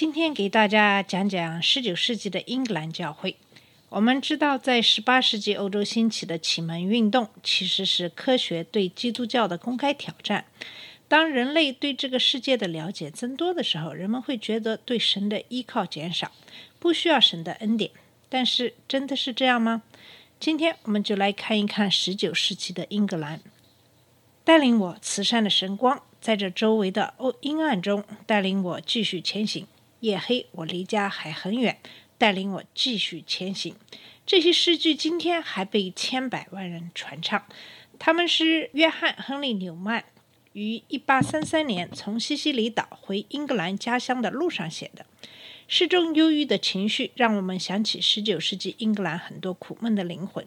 今天给大家讲讲十九世纪的英格兰教会。我们知道，在十八世纪欧洲兴起的启蒙运动，其实是科学对基督教的公开挑战。当人类对这个世界的了解增多的时候，人们会觉得对神的依靠减少，不需要神的恩典。但是，真的是这样吗？今天我们就来看一看十九世纪的英格兰。带领我慈善的神光，在这周围的欧阴暗中带领我继续前行。夜黑，我离家还很远，带领我继续前行。这些诗句今天还被千百万人传唱。他们是约翰·亨利·纽曼于1833年从西西里岛回英格兰家乡的路上写的。诗中忧郁的情绪让我们想起19世纪英格兰很多苦闷的灵魂。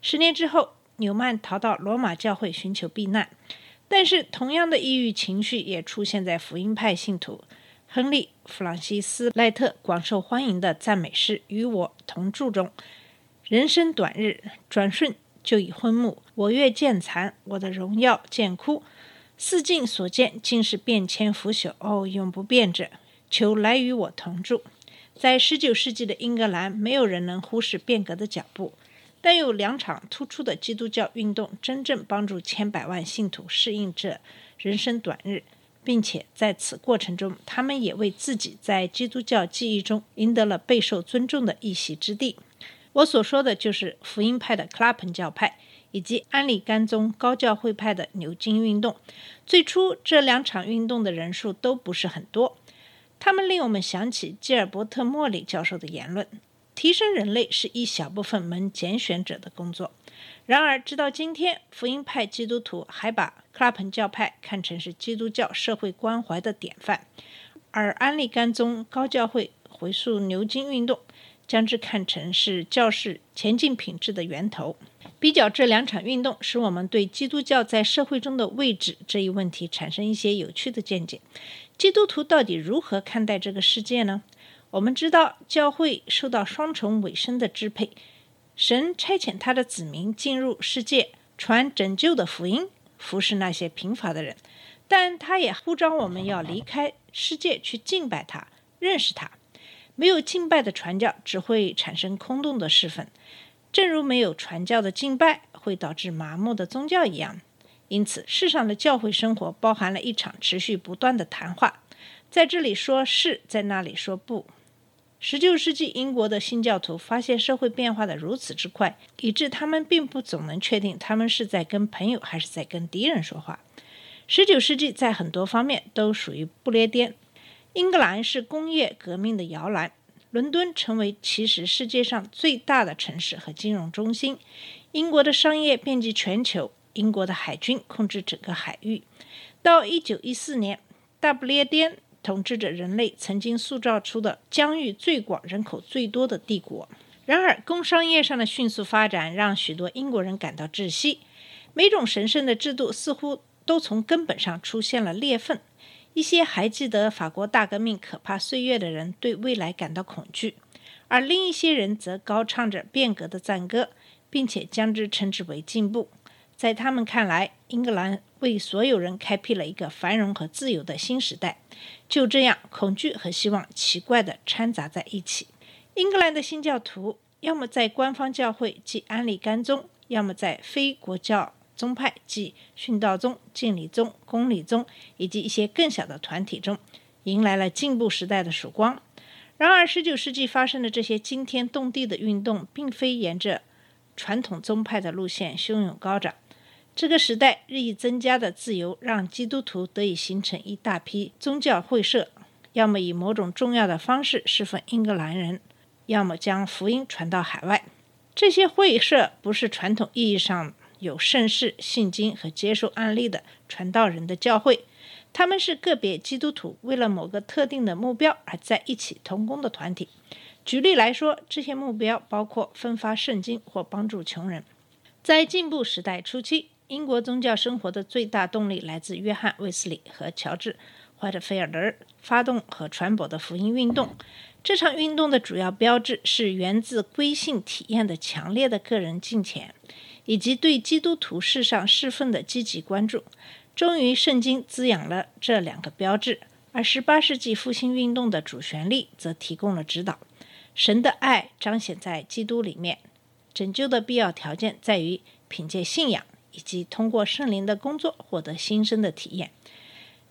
十年之后，纽曼逃到罗马教会寻求避难，但是同样的抑郁情绪也出现在福音派信徒亨利·弗朗西斯·赖特广受欢迎的赞美诗《与我同住》中：“人生短日，转瞬就已昏暮。我越渐残，我的荣耀渐枯。四境所见，尽是变迁腐朽。哦，永不变者，求来与我同住。”在19世纪的英格兰，没有人能忽视变革的脚步。但有两场突出的基督教运动，真正帮助千百万信徒适应这人生短日，并且在此过程中，他们也为自己在基督教记忆中赢得了备受尊重的一席之地。我所说的就是福音派的克拉彭教派，以及安利甘宗高教会派的牛津运动。最初，这两场运动的人数都不是很多，他们令我们想起基尔伯特·莫里教授的言论。提升人类是一小部分门拣选者的工作。然而，直到今天，福音派基督徒还把克拉彭教派看成是基督教社会关怀的典范，而安利甘宗高教会回溯牛津运动，将之看成是教士前进品质的源头。比较这两场运动，使我们对基督教在社会中的位置这一问题产生一些有趣的见解。基督徒到底如何看待这个世界呢？我们知道，教会受到双重委身的支配。神差遣他的子民进入世界，传拯救的福音，服侍那些贫乏的人；但他也呼召我们要离开世界，去敬拜他，认识他。没有敬拜的传教，只会产生空洞的侍奉，正如没有传教的敬拜会导致麻木的宗教一样。因此，世上的教会生活包含了一场持续不断的谈话，在这里说是，在那里说不。十九世纪英国的新教徒发现社会变化的如此之快，以致他们并不总能确定他们是在跟朋友还是在跟敌人说话。十九世纪在很多方面都属于不列颠。英格兰是工业革命的摇篮，伦敦成为其实世界上最大的城市和金融中心。英国的商业遍及全球，英国的海军控制整个海域。到一九一四年，大不列颠。统治着人类曾经塑造出的疆域最广、人口最多的帝国。然而，工商业上的迅速发展让许多英国人感到窒息。每种神圣的制度似乎都从根本上出现了裂缝。一些还记得法国大革命可怕岁月的人对未来感到恐惧，而另一些人则高唱着变革的赞歌，并且将之称之为进步。在他们看来，英格兰为所有人开辟了一个繁荣和自由的新时代。就这样，恐惧和希望奇怪地掺杂在一起。英格兰的新教徒要么在官方教会即安利甘宗，要么在非国教宗派即殉道宗、敬礼宗、公理宗以及一些更小的团体中，迎来了进步时代的曙光。然而，19世纪发生的这些惊天动地的运动，并非沿着传统宗派的路线汹涌高涨。这个时代日益增加的自由，让基督徒得以形成一大批宗教会社，要么以某种重要的方式侍奉英格兰人，要么将福音传到海外。这些会社不是传统意义上有圣事、信经和接受案例的传道人的教会，他们是个别基督徒为了某个特定的目标而在一起同工的团体。举例来说，这些目标包括分发圣经或帮助穷人。在进步时代初期，英国宗教生活的最大动力来自约翰·卫斯理和乔治·怀特菲尔德发动和传播的福音运动。这场运动的主要标志是源自归信体验的强烈的个人敬虔，以及对基督徒世上侍奉的积极关注。终于，圣经滋养了这两个标志，而18世纪复兴运动的主旋律则提供了指导。神的爱彰显在基督里面，拯救的必要条件在于凭借信仰以及通过圣灵的工作获得新生的体验。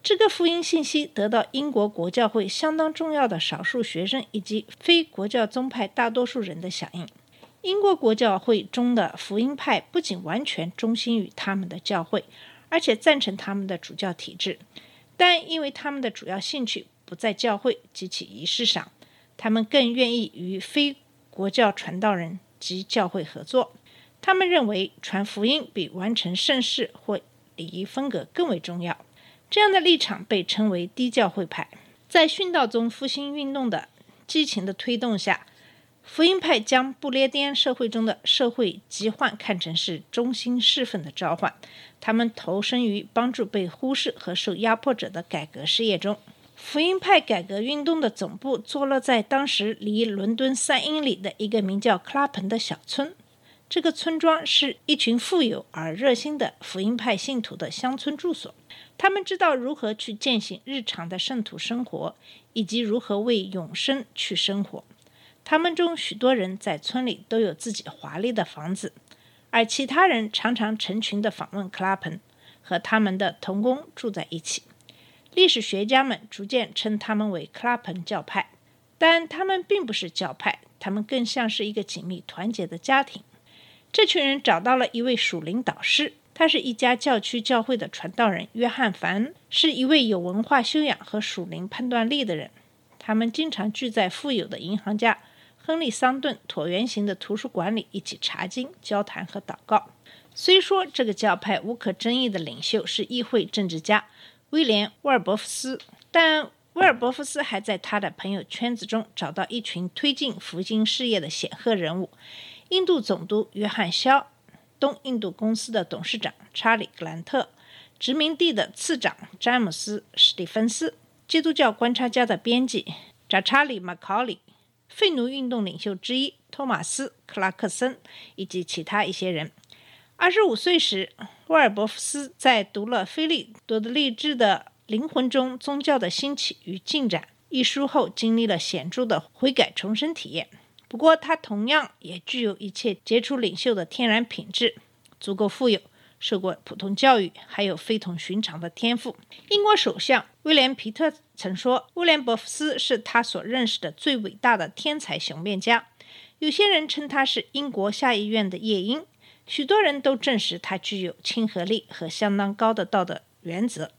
这个福音信息得到英国国教会相当重要的少数学生以及非国教宗派大多数人的响应。英国国教会中的福音派不仅完全忠心于他们的教会，而且赞成他们的主教体制，但因为他们的主要兴趣不在教会及其仪式上，他们更愿意与非国教传道人及教会合作。他们认为传福音比完成圣事或礼仪风格更为重要。这样的立场被称为低教会派。在殉道宗复兴运动的激情的推动下，福音派将不列颠社会中的社会疾患看成是中心侍奉的召唤。他们投身于帮助被忽视和受压迫者的改革事业中。福音派改革运动的总部坐落在当时离伦敦三英里的一个名叫克拉彭的小村。这个村庄是一群富有而热心的福音派信徒的乡村住所。他们知道如何去践行日常的圣徒生活，以及如何为永生去生活。他们中许多人在村里都有自己华丽的房子，而其他人常常成群地访问克拉彭，和他们的同工住在一起。历史学家们逐渐称他们为克拉彭教派，但他们并不是教派，他们更像是一个紧密团结的家庭。这群人找到了一位属灵导师。他是一家教区教会的传道人，约翰·凡是一位有文化修养和属灵判断力的人。他们经常聚在富有的银行家亨利·桑顿椭圆形的图书馆里一起查经、交谈和祷告。虽说这个教派无可争议的领袖是议会政治家威廉·沃尔伯夫斯，但威尔伯夫斯还在他的朋友圈子中找到一群推进福音事业的显赫人物：印度总督约翰·肖。东印度公司的董事长查理·格兰特，殖民地的次长詹姆斯·史蒂芬斯，基督教观察家的编辑扎查理·马考里，废奴运动领袖之一托马斯·克拉克森，以及其他一些人。二十五岁时，沃尔伯夫斯在读了菲利·多德利治的《灵魂中宗教的兴起与进展》一书后，经历了显著的悔改重生体验。不过，他同样也具有一切杰出领袖的天然品质，足够富有，受过普通教育，还有非同寻常的天赋。英国首相威廉·皮特曾说：“威廉·伯福斯是他所认识的最伟大的天才雄辩家。”有些人称他是英国下议院的夜莺。许多人都证实他具有亲和力和相当高的道德原则。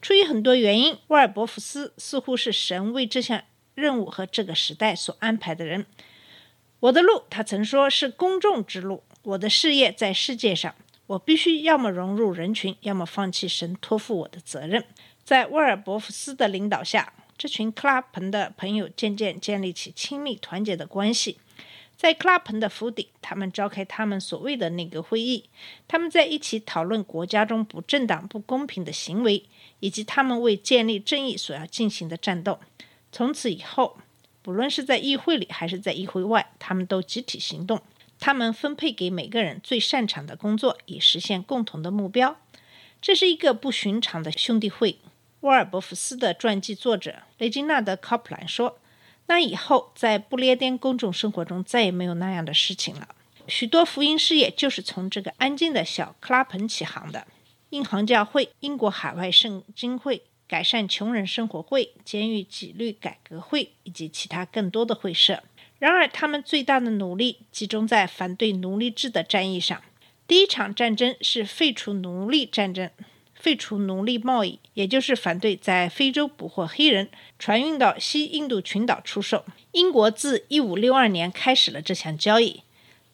出于很多原因，沃尔伯福斯似乎是神为这项任务和这个时代所安排的人。我的路，他曾说是公众之路。我的事业在世界上，我必须要么融入人群，要么放弃神托付我的责任。在沃尔伯夫斯的领导下，这群克拉彭的朋友渐渐建立起亲密团结的关系。在克拉彭的府邸，他们召开他们所谓的那个会议，他们在一起讨论国家中不正当、不公平的行为，以及他们为建立正义所要进行的战斗。从此以后。不论是在议会里还是在议会外，他们都集体行动。他们分配给每个人最擅长的工作，以实现共同的目标。这是一个不寻常的兄弟会。沃尔伯福斯的传记作者雷金纳德·考普兰说：“那以后，在不列颠公众生活中再也没有那样的事情了。许多福音事业就是从这个安静的小克拉彭起航的。英航教会、英国海外圣经会。”改善穷人生活会、监狱纪律改革会以及其他更多的会社。然而，他们最大的努力集中在反对奴隶制的战役上。第一场战争是废除奴隶战争，废除奴隶贸易，也就是反对在非洲捕获黑人，船运到西印度群岛出售。英国自1562年开始了这项交易。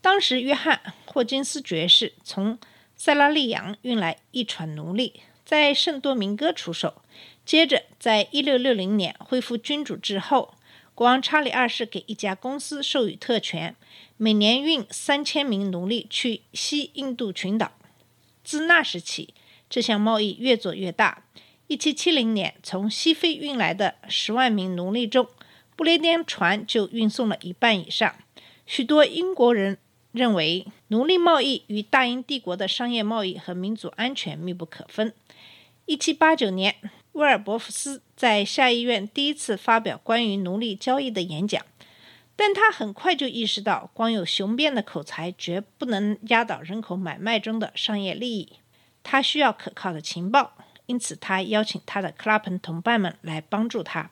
当时，约翰·霍金斯爵士从塞拉利昂运来一船奴隶。在圣多明哥出售，接着，在一六六零年恢复君主制后，国王查理二世给一家公司授予特权，每年运三千名奴隶去西印度群岛。自那时起，这项贸易越做越大。一七七零年，从西非运来的十万名奴隶中，不列颠船就运送了一半以上。许多英国人认为，奴隶贸易与大英帝国的商业贸易和民族安全密不可分。一七八九年。威尔伯福斯在下议院第一次发表关于奴隶交易的演讲，但他很快就意识到，光有雄辩的口才绝不能压倒人口买卖中的商业利益。他需要可靠的情报，因此他邀请他的克拉彭同伴们来帮助他。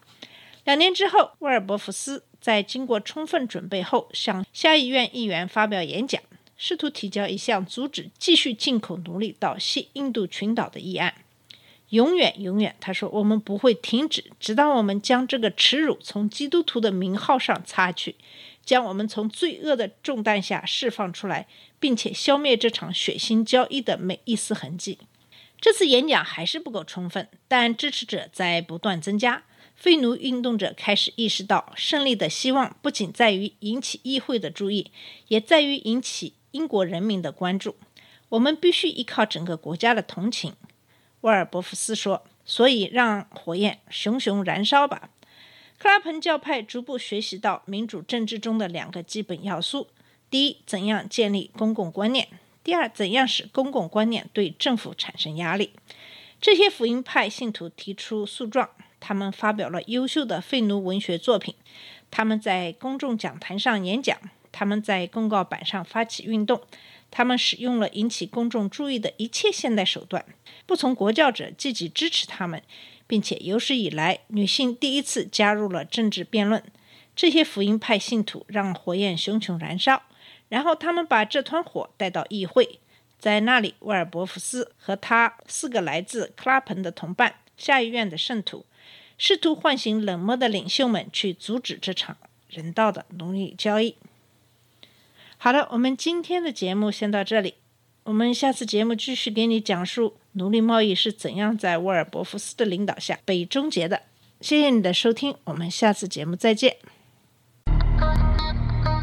两年之后，威尔伯福斯在经过充分准备后，向下议院议员发表演讲，试图提交一项阻止继续进口奴隶到西印度群岛的议案。永远，永远，他说，我们不会停止，直到我们将这个耻辱从基督徒的名号上擦去，将我们从罪恶的重担下释放出来，并且消灭这场血腥交易的每一丝痕迹。这次演讲还是不够充分，但支持者在不断增加。废奴运动者开始意识到，胜利的希望不仅在于引起议会的注意，也在于引起英国人民的关注。我们必须依靠整个国家的同情。沃尔伯福斯说：“所以让火焰熊熊燃烧吧。”克拉彭教派逐步学习到民主政治中的两个基本要素：第一，怎样建立公共观念；第二，怎样使公共观念对政府产生压力。这些福音派信徒提出诉状，他们发表了优秀的废奴文学作品，他们在公众讲坛上演讲，他们在公告板上发起运动。他们使用了引起公众注意的一切现代手段。不从国教者积极支持他们，并且有史以来女性第一次加入了政治辩论。这些福音派信徒让火焰熊熊燃烧，然后他们把这团火带到议会，在那里，威尔伯福斯和他四个来自克拉彭的同伴、下议院的圣徒，试图唤醒冷漠的领袖们去阻止这场人道的奴隶交易。好了，我们今天的节目先到这里。我们下次节目继续给你讲述奴隶贸易是怎样在沃尔伯福斯的领导下被终结的。谢谢你的收听，我们下次节目再见。